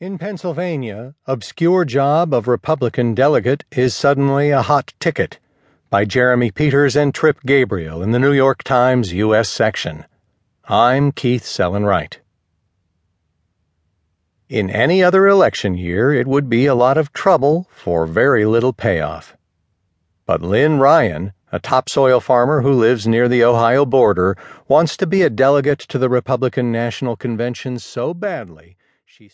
In Pennsylvania, obscure job of Republican delegate is suddenly a hot ticket by Jeremy Peters and Trip Gabriel in the New York Times U.S. section. I'm Keith Sellon-Wright. In any other election year, it would be a lot of trouble for very little payoff. But Lynn Ryan, a topsoil farmer who lives near the Ohio border, wants to be a delegate to the Republican National Convention so badly